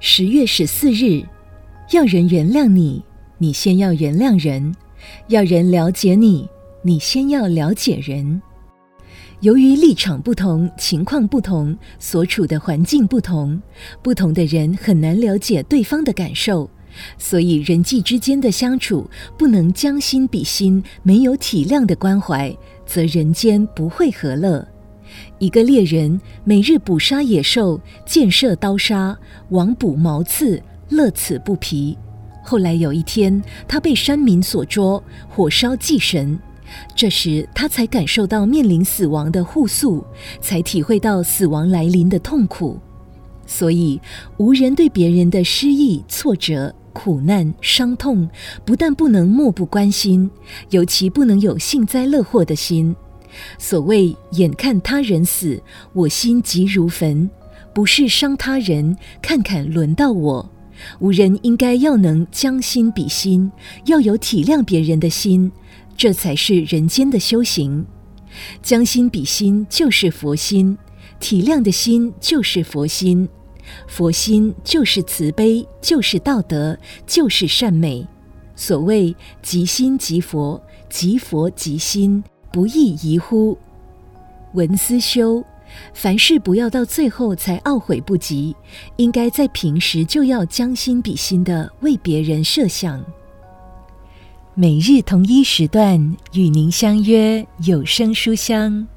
十月十四日，要人原谅你，你先要原谅人；要人了解你，你先要了解人。由于立场不同、情况不同、所处的环境不同，不同的人很难了解对方的感受，所以人际之间的相处不能将心比心，没有体谅的关怀，则人间不会和乐。一个猎人每日捕杀野兽，箭射刀杀，网捕毛刺，乐此不疲。后来有一天，他被山民所捉，火烧祭神。这时，他才感受到面临死亡的互诉，才体会到死亡来临的痛苦。所以，无人对别人的失意、挫折、苦难、伤痛，不但不能漠不关心，尤其不能有幸灾乐祸的心。所谓“眼看他人死，我心急如焚”，不是伤他人，看看轮到我。吾人应该要能将心比心，要有体谅别人的心，这才是人间的修行。将心比心就是佛心，体谅的心就是佛心，佛心就是慈悲，就是道德，就是善美。所谓“即心即佛，即佛即心”。不亦宜乎？文思修，凡事不要到最后才懊悔不及，应该在平时就要将心比心的为别人设想。每日同一时段与您相约有声书香。